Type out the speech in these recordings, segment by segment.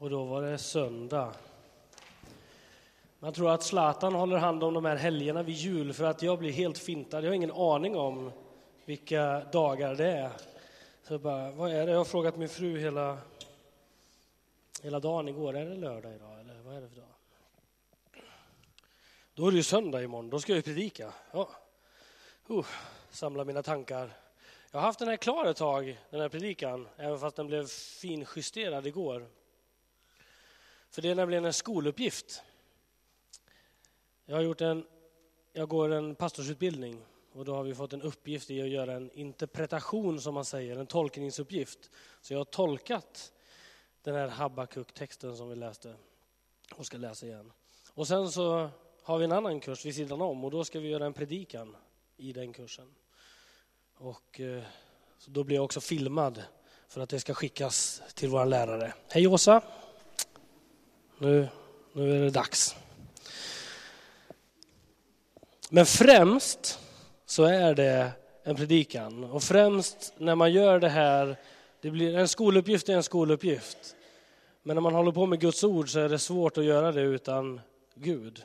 Och då var det söndag. Man tror att Zlatan håller hand om de här helgerna vid jul för att jag blir helt fintad. Jag har ingen aning om vilka dagar det är. Så jag bara, vad är det? Jag har frågat min fru hela, hela dagen igår. Är det lördag idag eller vad är det för dag? Då är det ju söndag imorgon, då ska jag ju predika. Ja. Uh, samla mina tankar. Jag har haft den här klar ett tag, den här predikan, även fast den blev finjusterad igår. För det är nämligen en skoluppgift. Jag har gjort en, jag går en pastorsutbildning och då har vi fått en uppgift i att göra en interpretation som man säger, en tolkningsuppgift. Så jag har tolkat den här Habakuk-texten som vi läste och ska läsa igen. Och sen så har vi en annan kurs vid sidan om och då ska vi göra en predikan i den kursen. Och eh, så då blir jag också filmad för att det ska skickas till vår lärare. Hej Åsa! Nu, nu är det dags. Men främst så är det en predikan. Och främst när man gör det här, det blir, en skoluppgift är en skoluppgift. Men när man håller på med Guds ord så är det svårt att göra det utan Gud.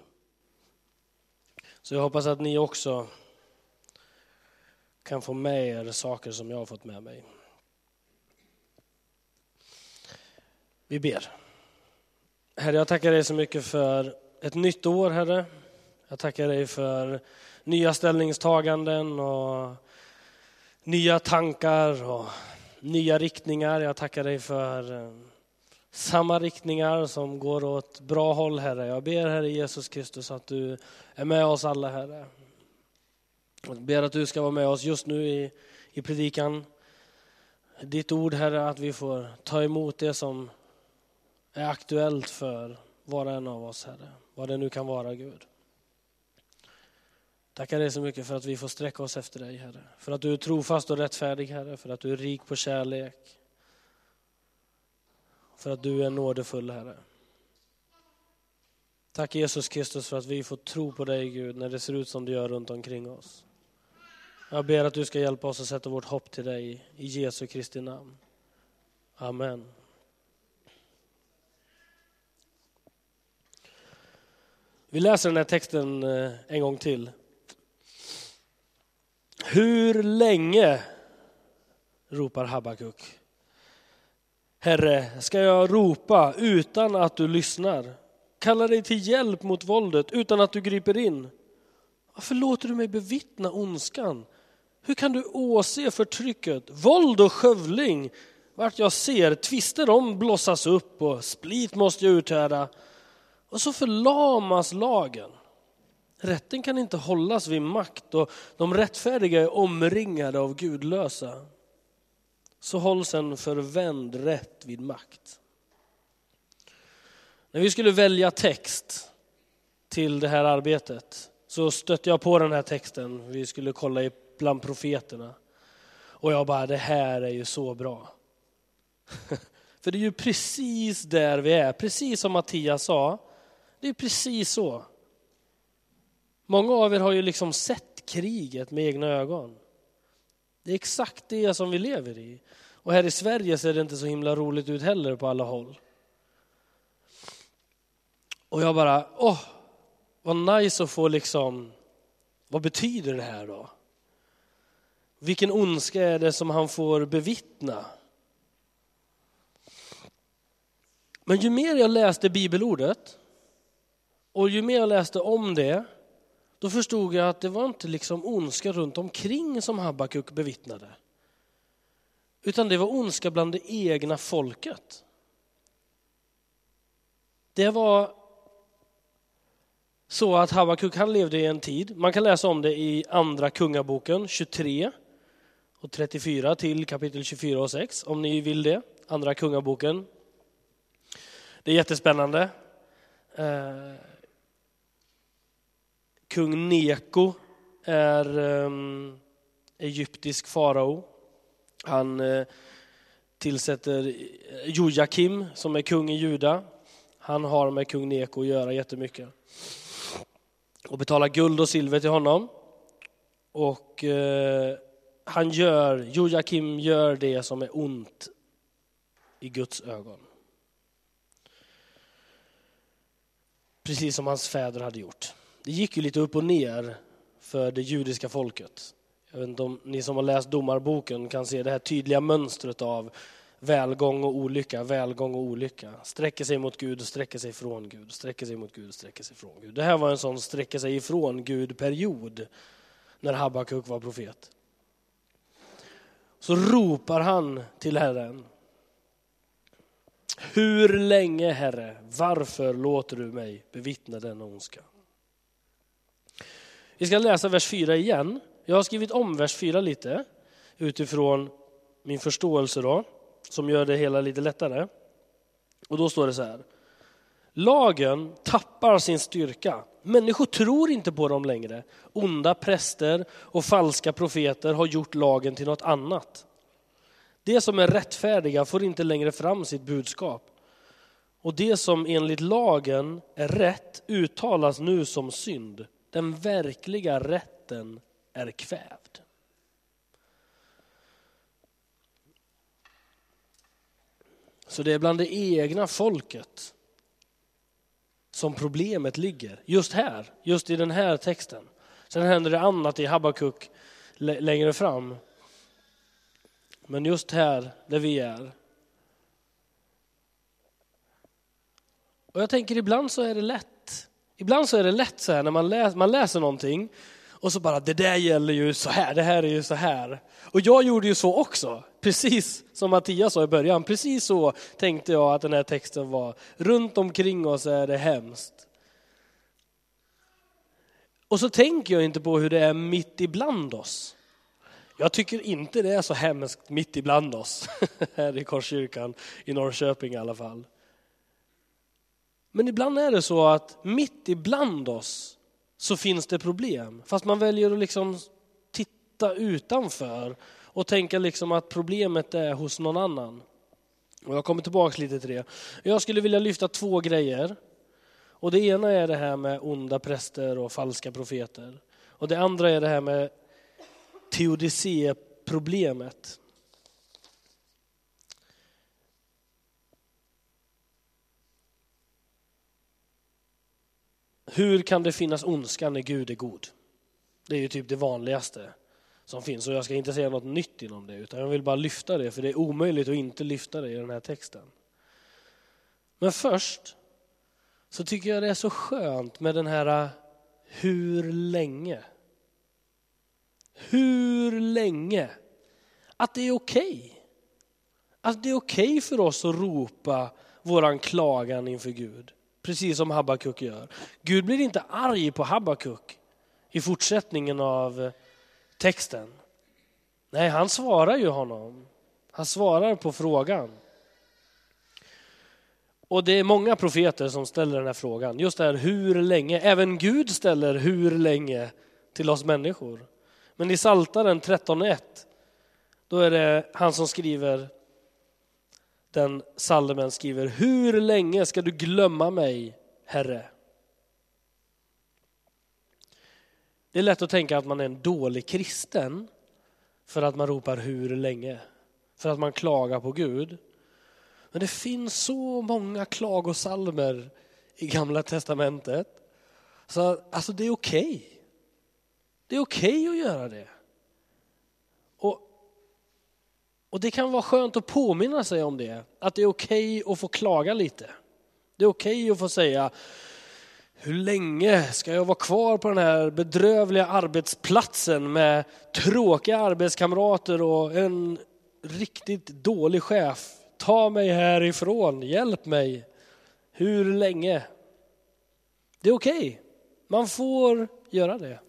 Så jag hoppas att ni också kan få med er saker som jag har fått med mig. Vi ber. Herre, jag tackar dig så mycket för ett nytt år, Herre. Jag tackar dig för nya ställningstaganden och nya tankar och nya riktningar. Jag tackar dig för eh, samma riktningar som går åt bra håll, Herre. Jag ber, Herre Jesus Kristus, att du är med oss alla, Herre. Jag ber att du ska vara med oss just nu i, i predikan. Ditt ord, Herre, att vi får ta emot det som är aktuellt för var och en av oss, Herre. Vad det nu kan vara, Gud. Tackar dig så mycket för att vi får sträcka oss efter dig, Herre. För att du är trofast och rättfärdig, Herre. För att du är rik på kärlek. För att du är nådefull, Herre. Tack Jesus Kristus för att vi får tro på dig, Gud, när det ser ut som det gör runt omkring oss. Jag ber att du ska hjälpa oss att sätta vårt hopp till dig i Jesu Kristi namn. Amen. Vi läser den här texten eh, en gång till. Hur länge, ropar Habakuk. Herre, ska jag ropa utan att du lyssnar? Kalla dig till hjälp mot våldet utan att du griper in? Varför låter du mig bevittna ondskan? Hur kan du åse förtrycket, våld och skövling? Vart jag ser tvister om blossas upp och split måste jag uthärda. Och så förlamas lagen. Rätten kan inte hållas vid makt och de rättfärdiga är omringade av gudlösa. Så hålls en förvänd rätt vid makt. När vi skulle välja text till det här arbetet så stötte jag på den här texten. Vi skulle kolla bland profeterna. Och jag bara, det här är ju så bra. För det är ju precis där vi är, precis som Mattias sa. Det är precis så. Många av er har ju liksom sett kriget med egna ögon. Det är exakt det som vi lever i. Och här i Sverige ser det inte så himla roligt ut heller på alla håll. Och jag bara, åh, vad nice att få liksom, vad betyder det här då? Vilken ondska är det som han får bevittna? Men ju mer jag läste bibelordet och ju mer jag läste om det, då förstod jag att det var inte liksom ondska runt omkring som Habakuk bevittnade. Utan det var ondska bland det egna folket. Det var så att Habakuk han levde i en tid, man kan läsa om det i andra kungaboken 23 och 34 till kapitel 24 och 6 om ni vill det, andra kungaboken. Det är jättespännande. Eh, Kung Neko är um, egyptisk farao. Han uh, tillsätter Jojakim som är kung i Juda. Han har med kung Neko att göra jättemycket. Och betalar guld och silver till honom. Och uh, han gör, Jojakim gör det som är ont i Guds ögon. precis som hans fäder hade gjort. Det gick ju lite upp och ner för det judiska folket. Jag vet inte om ni som har läst domarboken kan se det här tydliga mönstret av välgång och olycka, välgång och olycka. Sträcker sig mot Gud och sträcker sig från Gud, sträcker sig mot Gud och sträcker sig från Gud. Det här var en sån sträcker sig ifrån Gud-period när Habakuk var profet. Så ropar han till Herren. Hur länge, Herre, varför låter du mig bevittna denna ondska? Vi ska läsa vers 4 igen. Jag har skrivit om vers 4 lite utifrån min förståelse då, som gör det hela lite lättare. Och då står det så här. Lagen tappar sin styrka. Människor tror inte på dem längre. Onda präster och falska profeter har gjort lagen till något annat. Det som är rättfärdiga får inte längre fram sitt budskap. Och det som enligt lagen är rätt uttalas nu som synd. Den verkliga rätten är kvävd. Så det är bland det egna folket som problemet ligger. Just här, just i den här texten. Sen händer det annat i Habakuk längre fram. Men just här, där vi är. Och jag tänker ibland så är det lätt. Ibland så är det lätt så här när man läser, man läser någonting och så bara, det där gäller ju så här, det här är ju så här. Och jag gjorde ju så också, precis som Mattias sa i början. Precis så tänkte jag att den här texten var. Runt omkring oss är det hemskt. Och så tänker jag inte på hur det är mitt ibland oss. Jag tycker inte det är så hemskt mitt ibland oss, här i Korskyrkan i Norrköping i alla fall. Men ibland är det så att mitt ibland oss så finns det problem. Fast man väljer att liksom titta utanför och tänka liksom att problemet är hos någon annan. Och jag kommer tillbaka lite till det. Jag skulle vilja lyfta två grejer. Och det ena är det här med onda präster och falska profeter. Och det andra är det här med teodicé-problemet. Hur kan det finnas ondska när Gud är god? Det är ju typ det vanligaste som finns och jag ska inte säga något nytt inom det utan jag vill bara lyfta det för det är omöjligt att inte lyfta det i den här texten. Men först så tycker jag det är så skönt med den här äh, hur länge? Hur länge? Att det är okej. Okay. Att det är okej okay för oss att ropa våran klagan inför Gud precis som Habakuk gör. Gud blir inte arg på Habakuk i fortsättningen av eh, texten. Nej, han svarar ju honom. Han svarar på frågan. Och det är många profeter som ställer den här frågan. Just det här hur länge. Även Gud ställer hur länge till oss människor. Men i Saltaren 13.1 då är det han som skriver den salmen skriver, hur länge ska du glömma mig, Herre? Det är lätt att tänka att man är en dålig kristen för att man ropar hur länge, för att man klagar på Gud. Men det finns så många klagosalmer i Gamla Testamentet. Så alltså det är okej. Okay. Det är okej okay att göra det. Och det kan vara skönt att påminna sig om det, att det är okej okay att få klaga lite. Det är okej okay att få säga, hur länge ska jag vara kvar på den här bedrövliga arbetsplatsen med tråkiga arbetskamrater och en riktigt dålig chef? Ta mig härifrån, hjälp mig. Hur länge? Det är okej, okay. man får göra det.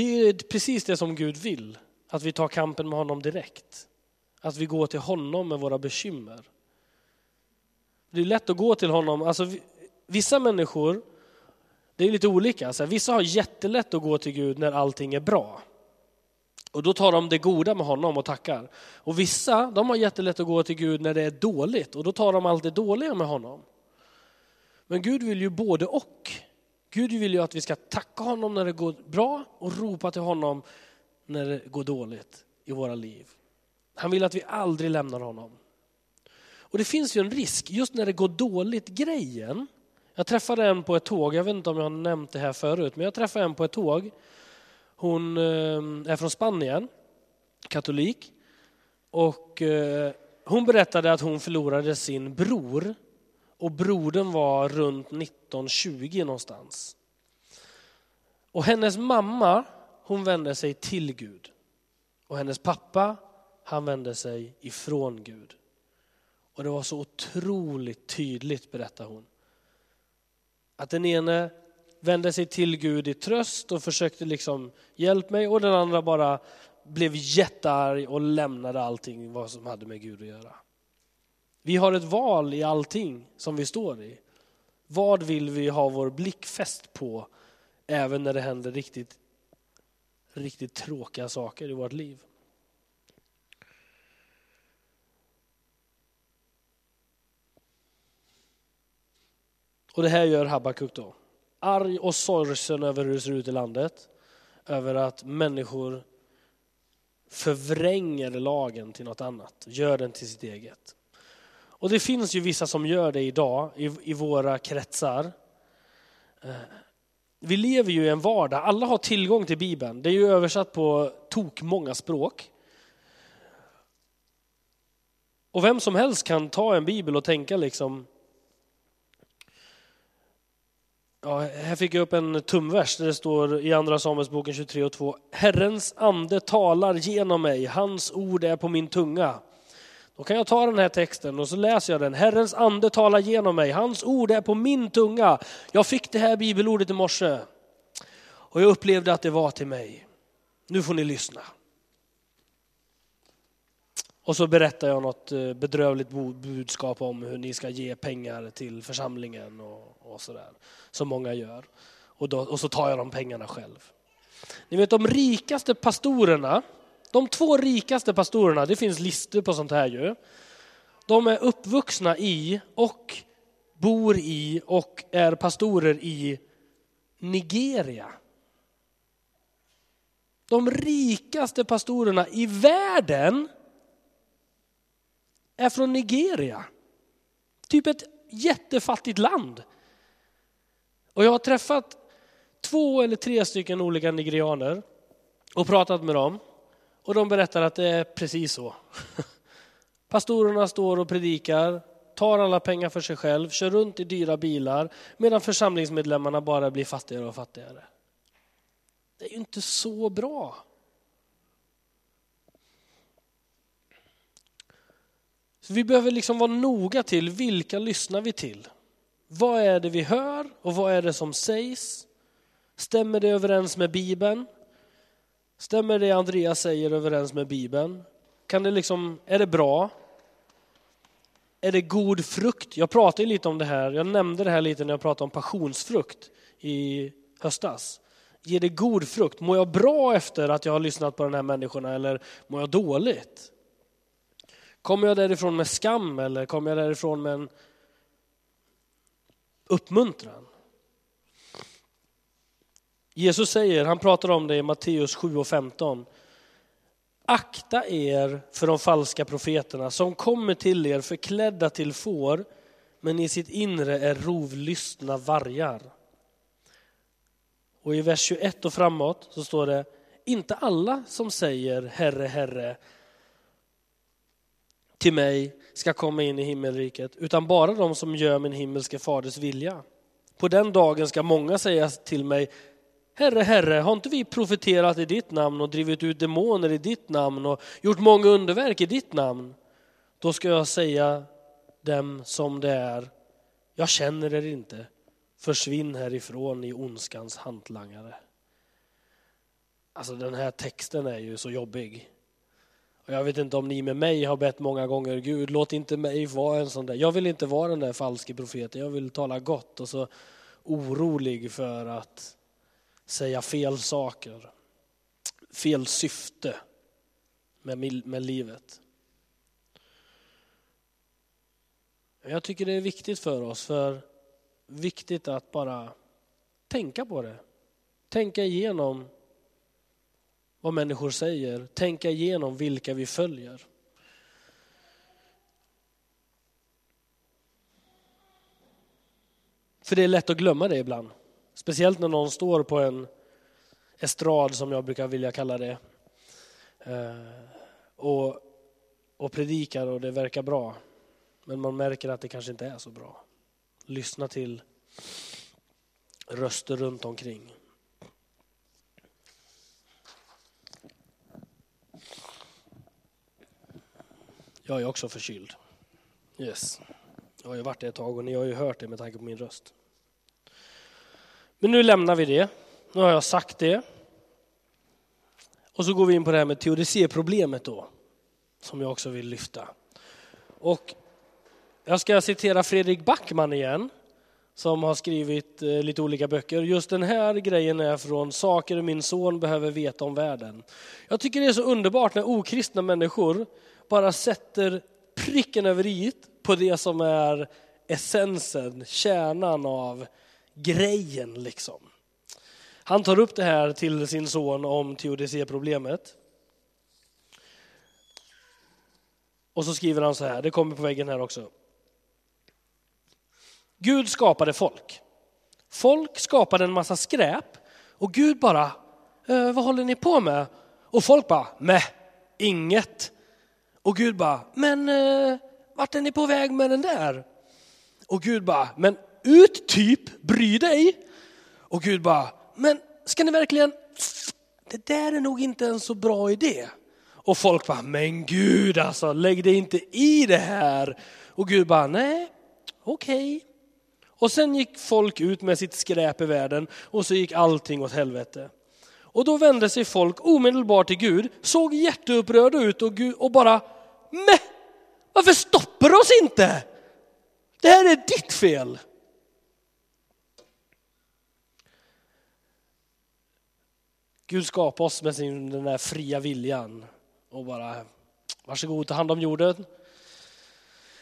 Det är precis det som Gud vill, att vi tar kampen med honom direkt. Att vi går till honom med våra bekymmer. Det är lätt att gå till honom, alltså vissa människor, det är lite olika. Alltså, vissa har jättelätt att gå till Gud när allting är bra. Och då tar de det goda med honom och tackar. Och vissa, de har jättelätt att gå till Gud när det är dåligt och då tar de allt det dåliga med honom. Men Gud vill ju både och. Gud vill ju att vi ska tacka honom när det går bra och ropa till honom när det går dåligt i våra liv. Han vill att vi aldrig lämnar honom. Och det finns ju en risk, just när det går dåligt grejen. Jag träffade en på ett tåg, jag vet inte om jag har nämnt det här förut, men jag träffade en på ett tåg. Hon eh, är från Spanien, katolik. Och eh, hon berättade att hon förlorade sin bror. Och brodern var runt 1920 någonstans. Och hennes mamma, hon vände sig till Gud. Och hennes pappa, han vände sig ifrån Gud. Och det var så otroligt tydligt, berättar hon. Att den ene vände sig till Gud i tröst och försökte liksom hjälpa mig och den andra bara blev jättearg och lämnade allting vad som hade med Gud att göra. Vi har ett val i allting som vi står i. Vad vill vi ha vår blick fäst på även när det händer riktigt, riktigt tråkiga saker i vårt liv? Och det här gör Habakuk då. Arg och sorgsen över hur det ser ut i landet. Över att människor förvränger lagen till något annat, gör den till sitt eget. Och det finns ju vissa som gör det idag i, i våra kretsar. Eh, vi lever ju i en vardag, alla har tillgång till Bibeln. Det är ju översatt på tok många språk. Och vem som helst kan ta en bibel och tänka liksom, Ja, här fick jag upp en tumvers där det står i Andra Samuelsboken 23 och 2. Herrens ande talar genom mig, hans ord är på min tunga. Då kan jag ta den här texten och så läser jag den. Herrens ande talar genom mig, hans ord är på min tunga. Jag fick det här bibelordet i morse och jag upplevde att det var till mig. Nu får ni lyssna. Och så berättar jag något eh, bedrövligt budskap om hur ni ska ge pengar till församlingen och, och sådär. Som många gör. Och, då, och så tar jag de pengarna själv. Ni vet de rikaste pastorerna, de två rikaste pastorerna, det finns listor på sånt här ju. De är uppvuxna i och bor i och är pastorer i Nigeria. De rikaste pastorerna i världen är från Nigeria. Typ ett jättefattigt land. Och jag har träffat två eller tre stycken olika nigerianer och pratat med dem. Och de berättar att det är precis så. Pastorerna står och predikar, tar alla pengar för sig själv, kör runt i dyra bilar medan församlingsmedlemmarna bara blir fattigare och fattigare. Det är ju inte så bra. Så vi behöver liksom vara noga till vilka lyssnar vi till. Vad är det vi hör och vad är det som sägs? Stämmer det överens med Bibeln? Stämmer det Andreas säger överens med Bibeln? Kan det liksom, är det bra? Är det god frukt? Jag pratade lite om det här, jag nämnde det här lite när jag pratade om passionsfrukt i höstas. Ger det god frukt? Mår jag bra efter att jag har lyssnat på de här människorna eller mår jag dåligt? Kommer jag därifrån med skam eller kommer jag därifrån med en uppmuntran? Jesus säger, han pratar om det i Matteus 7 och 15. Akta er för de falska profeterna som kommer till er förklädda till får men i sitt inre är rovlystna vargar. Och i vers 21 och framåt så står det, inte alla som säger Herre, Herre till mig ska komma in i himmelriket, utan bara de som gör min himmelske faders vilja. På den dagen ska många säga till mig, Herre, Herre, har inte vi profeterat i ditt namn och drivit ut demoner i ditt namn och gjort många underverk i ditt namn? Då ska jag säga dem som det är, jag känner er inte, försvinn härifrån i ondskans hantlangare. Alltså den här texten är ju så jobbig. Och jag vet inte om ni med mig har bett många gånger, Gud låt inte mig vara en sån där. Jag vill inte vara den där falske profeten, jag vill tala gott och så orolig för att säga fel saker, fel syfte med, med livet. Jag tycker det är viktigt för oss, för viktigt att bara tänka på det. Tänka igenom vad människor säger, tänka igenom vilka vi följer. För det är lätt att glömma det ibland. Speciellt när någon står på en estrad, som jag brukar vilja kalla det, eh, och, och predikar och det verkar bra. Men man märker att det kanske inte är så bra. Lyssna till röster runt omkring. Jag är också förkyld. Yes. Jag har ju varit det ett tag och ni har ju hört det med tanke på min röst. Men nu lämnar vi det. Nu har jag sagt det. Och så går vi in på det här med teodicéproblemet då, som jag också vill lyfta. Och jag ska citera Fredrik Backman igen, som har skrivit eh, lite olika böcker. Just den här grejen är från Saker min son behöver veta om världen. Jag tycker det är så underbart när okristna människor bara sätter pricken över i på det som är essensen, kärnan av grejen liksom. Han tar upp det här till sin son om teodicéproblemet. Och så skriver han så här, det kommer på väggen här också. Gud skapade folk. Folk skapade en massa skräp och Gud bara, äh, vad håller ni på med? Och folk bara, med inget. Och Gud bara, men eh, vart är ni på väg med den där? Och Gud bara, men ut typ, bry dig. Och Gud bara, men ska ni verkligen, det där är nog inte en så bra idé. Och folk bara, men Gud alltså, lägg dig inte i det här. Och Gud bara, nej, okej. Okay. Och sen gick folk ut med sitt skräp i världen och så gick allting åt helvete. Och då vände sig folk omedelbart till Gud, såg jätteupprörda ut och, Gud, och bara, men varför stoppar du oss inte? Det här är ditt fel. Gud skapade oss med sin, den där fria viljan och bara varsågod, ta hand om jorden.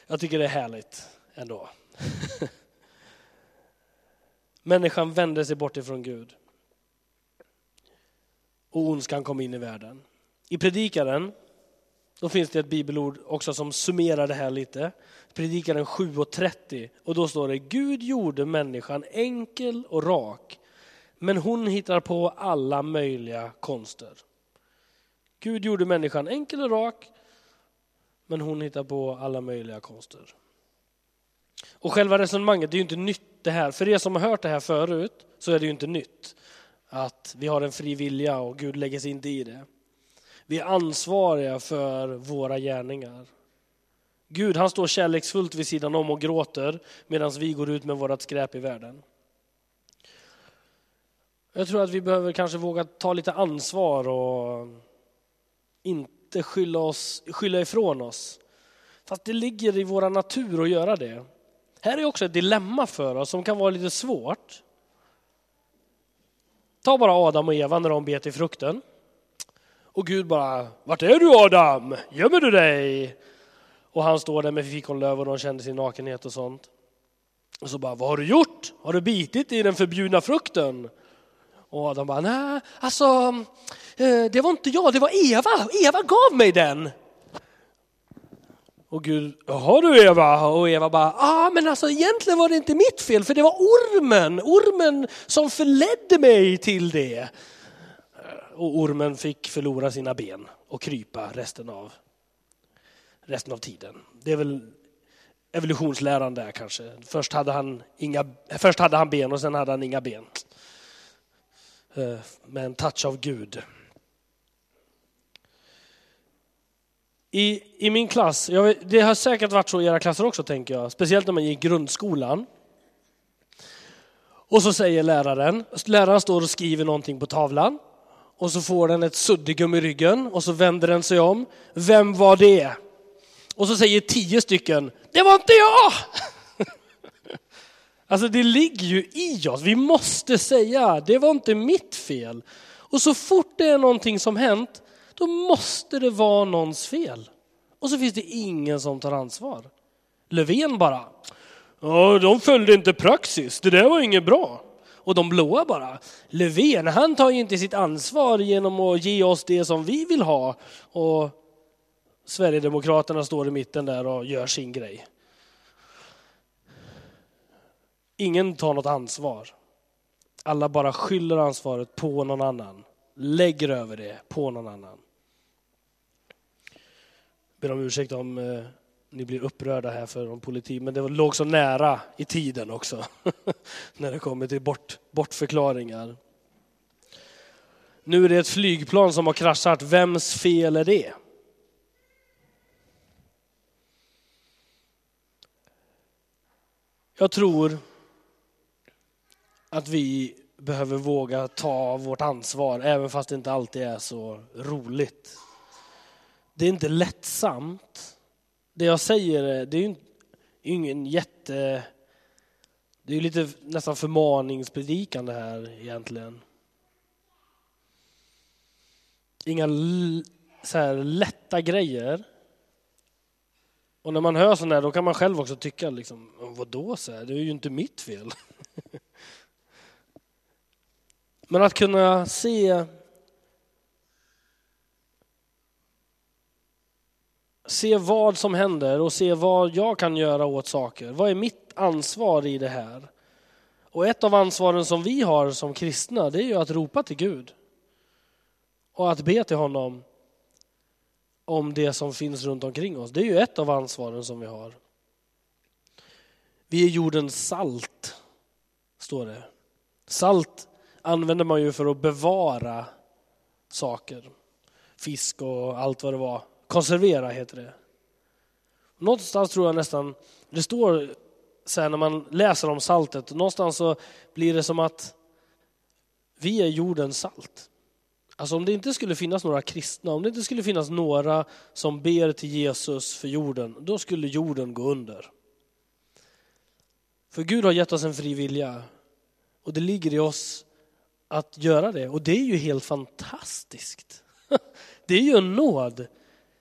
Jag tycker det är härligt ändå. Människan vände sig bort ifrån Gud. Och ondskan kom in i världen. I predikaren då finns det ett bibelord också som summerar det här lite. Predikaren 7.30 och då står det Gud gjorde människan enkel och rak men hon hittar på alla möjliga konster. Gud gjorde människan enkel och rak men hon hittar på alla möjliga konster. Och själva resonemanget är ju inte nytt det här. För er som har hört det här förut så är det ju inte nytt att vi har en fri vilja och Gud lägger sig inte i det. Vi är ansvariga för våra gärningar. Gud han står kärleksfullt vid sidan om och gråter medan vi går ut med vårt skräp i världen. Jag tror att vi behöver kanske våga ta lite ansvar och inte skylla, oss, skylla ifrån oss. Fast det ligger i vår natur att göra det. Här är också ett dilemma för oss som kan vara lite svårt. Ta bara Adam och Eva när de bet i frukten. Och Gud bara, vart är du Adam? Gömmer du dig? Och han står där med fikonlöv och de kände sin nakenhet och sånt. Och så bara, vad har du gjort? Har du bitit i den förbjudna frukten? Och Adam bara, nej, alltså, eh, det var inte jag, det var Eva. Eva gav mig den. Och Gud, jaha du Eva? Och Eva bara, ah men alltså egentligen var det inte mitt fel för det var ormen, ormen som förledde mig till det. Och ormen fick förlora sina ben och krypa resten av, resten av tiden. Det är väl evolutionsläran där kanske. Först hade, han inga, först hade han ben och sen hade han inga ben. Eh, med en touch av Gud. I, I min klass, jag, det har säkert varit så i era klasser också tänker jag, speciellt när man gick grundskolan. Och så säger läraren, läraren står och skriver någonting på tavlan och så får den ett suddgum i ryggen och så vänder den sig om. Vem var det? Och så säger tio stycken, det var inte jag! Alltså det ligger ju i oss, vi måste säga, det var inte mitt fel. Och så fort det är någonting som hänt, då måste det vara någons fel. Och så finns det ingen som tar ansvar. Löfven bara, ja, de följde inte praxis, det där var inget bra. Och de blåa bara, Löfven, han tar ju inte sitt ansvar genom att ge oss det som vi vill ha. Och Sverigedemokraterna står i mitten där och gör sin grej. Ingen tar något ansvar. Alla bara skyller ansvaret på någon annan. Lägger över det på någon annan. Jag ber om ursäkt om eh, ni blir upprörda här för om politik, men det låg så nära i tiden också. när det kommer till bort, bortförklaringar. Nu är det ett flygplan som har kraschat. Vems fel är det? Jag tror att vi behöver våga ta vårt ansvar, även fast det inte alltid är så roligt. Det är inte lättsamt. Det jag säger det är ju ingen jätte... Det är lite nästan förmaningspredikande här egentligen. Inga så här lätta grejer. Och när man hör sådana här, då kan man själv också tycka, liksom, vadå, så här, det är ju inte mitt fel. Men att kunna se se vad som händer och se vad jag kan göra åt saker. Vad är mitt ansvar i det här? Och ett av ansvaren som vi har som kristna, det är ju att ropa till Gud. Och att be till honom om det som finns runt omkring oss. Det är ju ett av ansvaren som vi har. Vi är jordens salt, står det. Salt använder man ju för att bevara saker. Fisk och allt vad det var. Konservera heter det. Någonstans tror jag nästan, det står så här när man läser om saltet, någonstans så blir det som att vi är jordens salt. Alltså om det inte skulle finnas några kristna, om det inte skulle finnas några som ber till Jesus för jorden, då skulle jorden gå under. För Gud har gett oss en fri vilja och det ligger i oss att göra det och det är ju helt fantastiskt. Det är ju en nåd.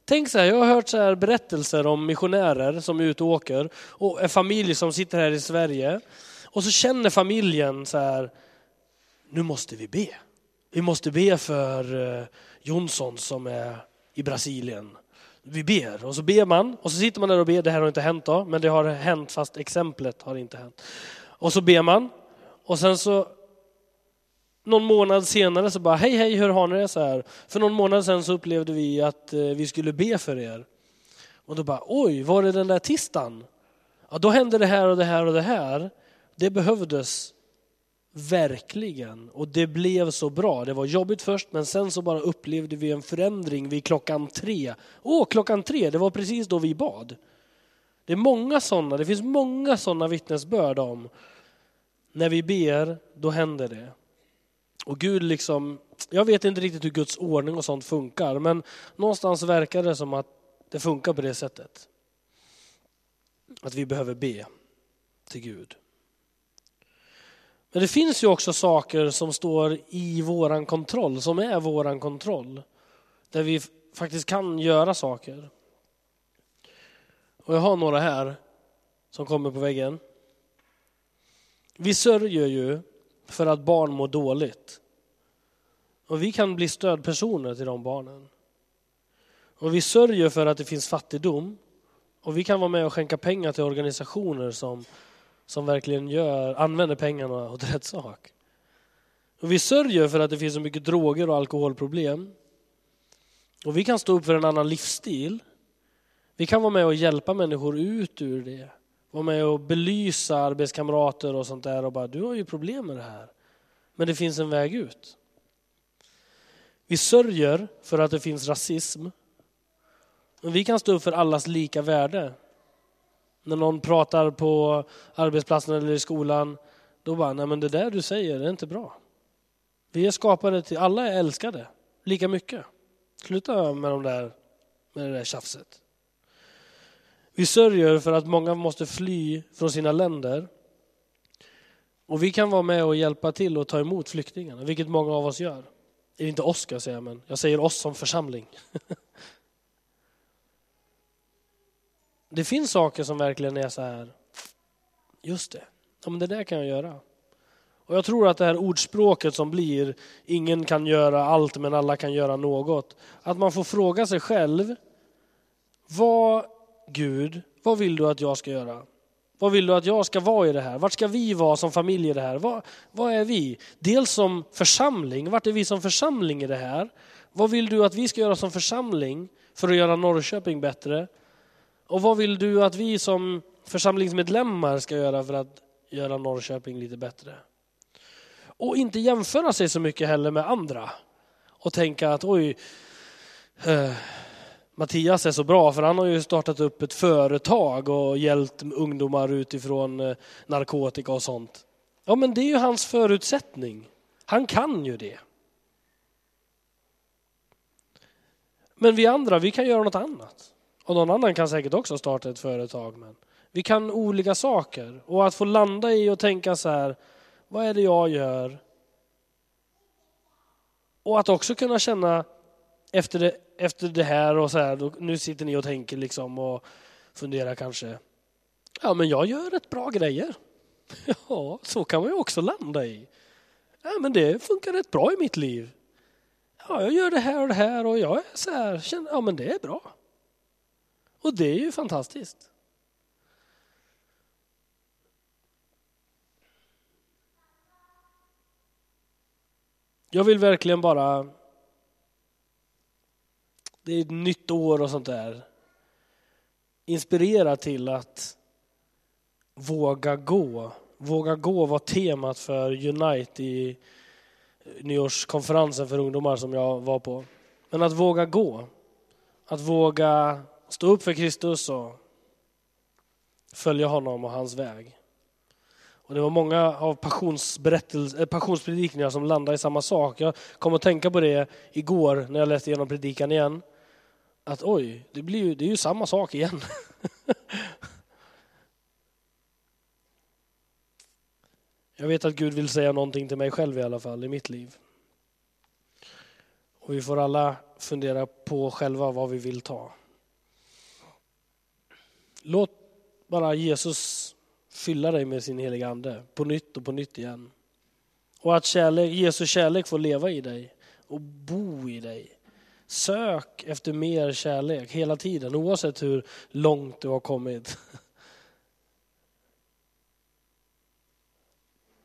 Tänk så här, jag har hört så här berättelser om missionärer som är ute och åker och en familj som sitter här i Sverige och så känner familjen så här, nu måste vi be. Vi måste be för eh, Jonsson som är i Brasilien. Vi ber och så ber man och så sitter man där och ber. Det här har inte hänt då, men det har hänt fast exemplet har inte hänt. Och så ber man och sen så någon månad senare så bara, hej hej, hur har ni det? Så här. För någon månad sedan så upplevde vi att eh, vi skulle be för er. Och då bara, oj, var det den där tisdagen? Ja, då hände det här och det här och det här. Det behövdes verkligen. Och det blev så bra. Det var jobbigt först, men sen så bara upplevde vi en förändring vid klockan tre. Åh, klockan tre, det var precis då vi bad. Det är många sådana, det finns många sådana vittnesbörd om när vi ber, då händer det. Och Gud liksom, jag vet inte riktigt hur Guds ordning och sånt funkar, men någonstans verkar det som att det funkar på det sättet. Att vi behöver be till Gud. Men det finns ju också saker som står i våran kontroll, som är våran kontroll. Där vi faktiskt kan göra saker. Och jag har några här som kommer på väggen. Vi sörjer ju för att barn mår dåligt. Och vi kan bli stödpersoner till de barnen. Och vi sörjer för att det finns fattigdom. Och vi kan vara med och skänka pengar till organisationer som, som verkligen gör, använder pengarna åt rätt sak. Och vi sörjer för att det finns så mycket droger och alkoholproblem. Och vi kan stå upp för en annan livsstil. Vi kan vara med och hjälpa människor ut ur det vara med och belysa arbetskamrater och sånt där och bara, du har ju problem med det här. Men det finns en väg ut. Vi sörjer för att det finns rasism. Men vi kan stå upp för allas lika värde. När någon pratar på arbetsplatsen eller i skolan, då bara, nej men det där du säger är inte bra. Vi är skapade till, alla är älskade lika mycket. Sluta med, de där, med det där tjafset. Vi sörjer för att många måste fly från sina länder. Och vi kan vara med och hjälpa till och ta emot flyktingarna, vilket många av oss gör. Det är inte oss ska jag säga, men jag säger oss som församling. Det finns saker som verkligen är så här, just det, ja, men det där kan jag göra. Och jag tror att det här ordspråket som blir, ingen kan göra allt men alla kan göra något. Att man får fråga sig själv, vad Gud, vad vill du att jag ska göra? Vad vill du att jag ska vara i det här? Vart ska vi vara som familj i det här? Vad, vad är vi? Dels som församling, vart är vi som församling i det här? Vad vill du att vi ska göra som församling för att göra Norrköping bättre? Och vad vill du att vi som församlingsmedlemmar ska göra för att göra Norrköping lite bättre? Och inte jämföra sig så mycket heller med andra och tänka att oj, eh, Mattias är så bra för han har ju startat upp ett företag och hjälpt ungdomar utifrån eh, narkotika och sånt. Ja men det är ju hans förutsättning. Han kan ju det. Men vi andra, vi kan göra något annat. Och någon annan kan säkert också starta ett företag. Men vi kan olika saker. Och att få landa i och tänka så här, vad är det jag gör? Och att också kunna känna efter det, efter det här och så här, då, nu sitter ni och tänker liksom och funderar kanske. Ja, men jag gör rätt bra grejer. Ja, så kan man ju också landa i. Ja, men det funkar rätt bra i mitt liv. Ja, jag gör det här och det här och jag är så här, känner, ja men det är bra. Och det är ju fantastiskt. Jag vill verkligen bara det är ett nytt år och sånt där. Inspirera till att våga gå. Våga gå var temat för Unite i nyårskonferensen för ungdomar som jag var på. Men att våga gå. Att våga stå upp för Kristus och följa honom och hans väg. Och det var många av passionspredikningarna eh, passionspredikningar som landade i samma sak. Jag kom att tänka på det igår när jag läste igenom predikan igen att oj, det, blir ju, det är ju samma sak igen. Jag vet att Gud vill säga någonting till mig själv i alla fall, i mitt liv. Och vi får alla fundera på själva vad vi vill ta. Låt bara Jesus fylla dig med sin heliga Ande på nytt och på nytt igen. Och att kärlek, Jesus kärlek får leva i dig och bo i dig. Sök efter mer kärlek hela tiden, oavsett hur långt du har kommit.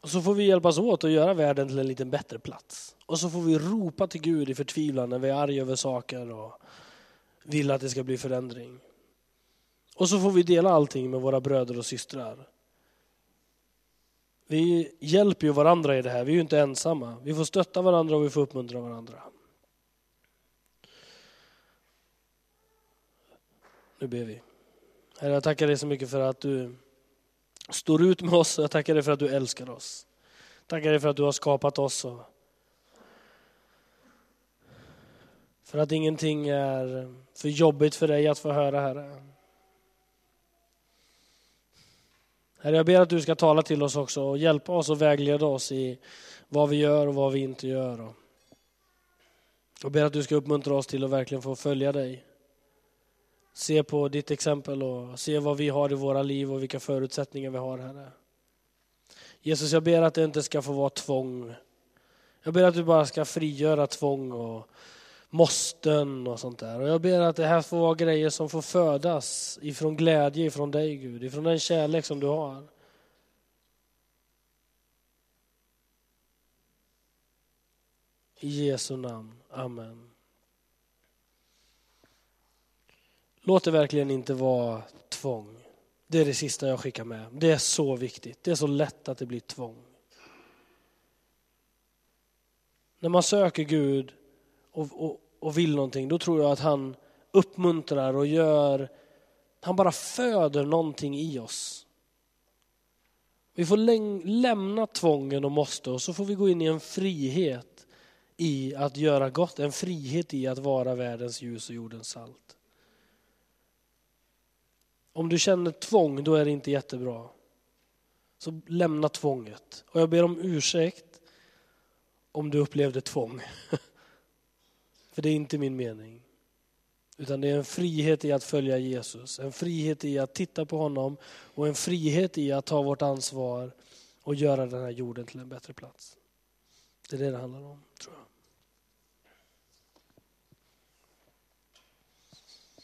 Och så får vi hjälpas åt att göra världen till en lite bättre plats. Och så får vi ropa till Gud i förtvivlan när vi är arga över saker och vill att det ska bli förändring. Och så får vi dela allting med våra bröder och systrar. Vi hjälper ju varandra i det här, vi är ju inte ensamma. Vi får stötta varandra och vi får uppmuntra varandra. Nu ber vi. Herre, jag tackar dig så mycket för att du står ut med oss. och Jag tackar dig för att du älskar oss. Jag tackar dig för att du har skapat oss. Och för att ingenting är för jobbigt för dig att få höra, Herre. Herre, jag ber att du ska tala till oss också och hjälpa oss och vägleda oss i vad vi gör och vad vi inte gör. Jag ber att du ska uppmuntra oss till att verkligen få följa dig. Se på ditt exempel och se vad vi har i våra liv och vilka förutsättningar vi har, Herre. Jesus, jag ber att det inte ska få vara tvång. Jag ber att du bara ska frigöra tvång och måsten och sånt där. Och jag ber att det här får vara grejer som får födas ifrån glädje ifrån dig, Gud, ifrån den kärlek som du har. I Jesu namn. Amen. Låt det verkligen inte vara tvång. Det är det sista jag skickar med. Det är så viktigt. Det är så lätt att det blir tvång. När man söker Gud och, och, och vill någonting, då tror jag att han uppmuntrar och gör, han bara föder någonting i oss. Vi får lämna tvången och måste och så får vi gå in i en frihet i att göra gott, en frihet i att vara världens ljus och jordens salt. Om du känner tvång, då är det inte jättebra. Så lämna tvånget. Och jag ber om ursäkt om du upplevde tvång. För det är inte min mening. Utan det är en frihet i att följa Jesus, en frihet i att titta på honom och en frihet i att ta vårt ansvar och göra den här jorden till en bättre plats. Det är det det handlar om, tror jag.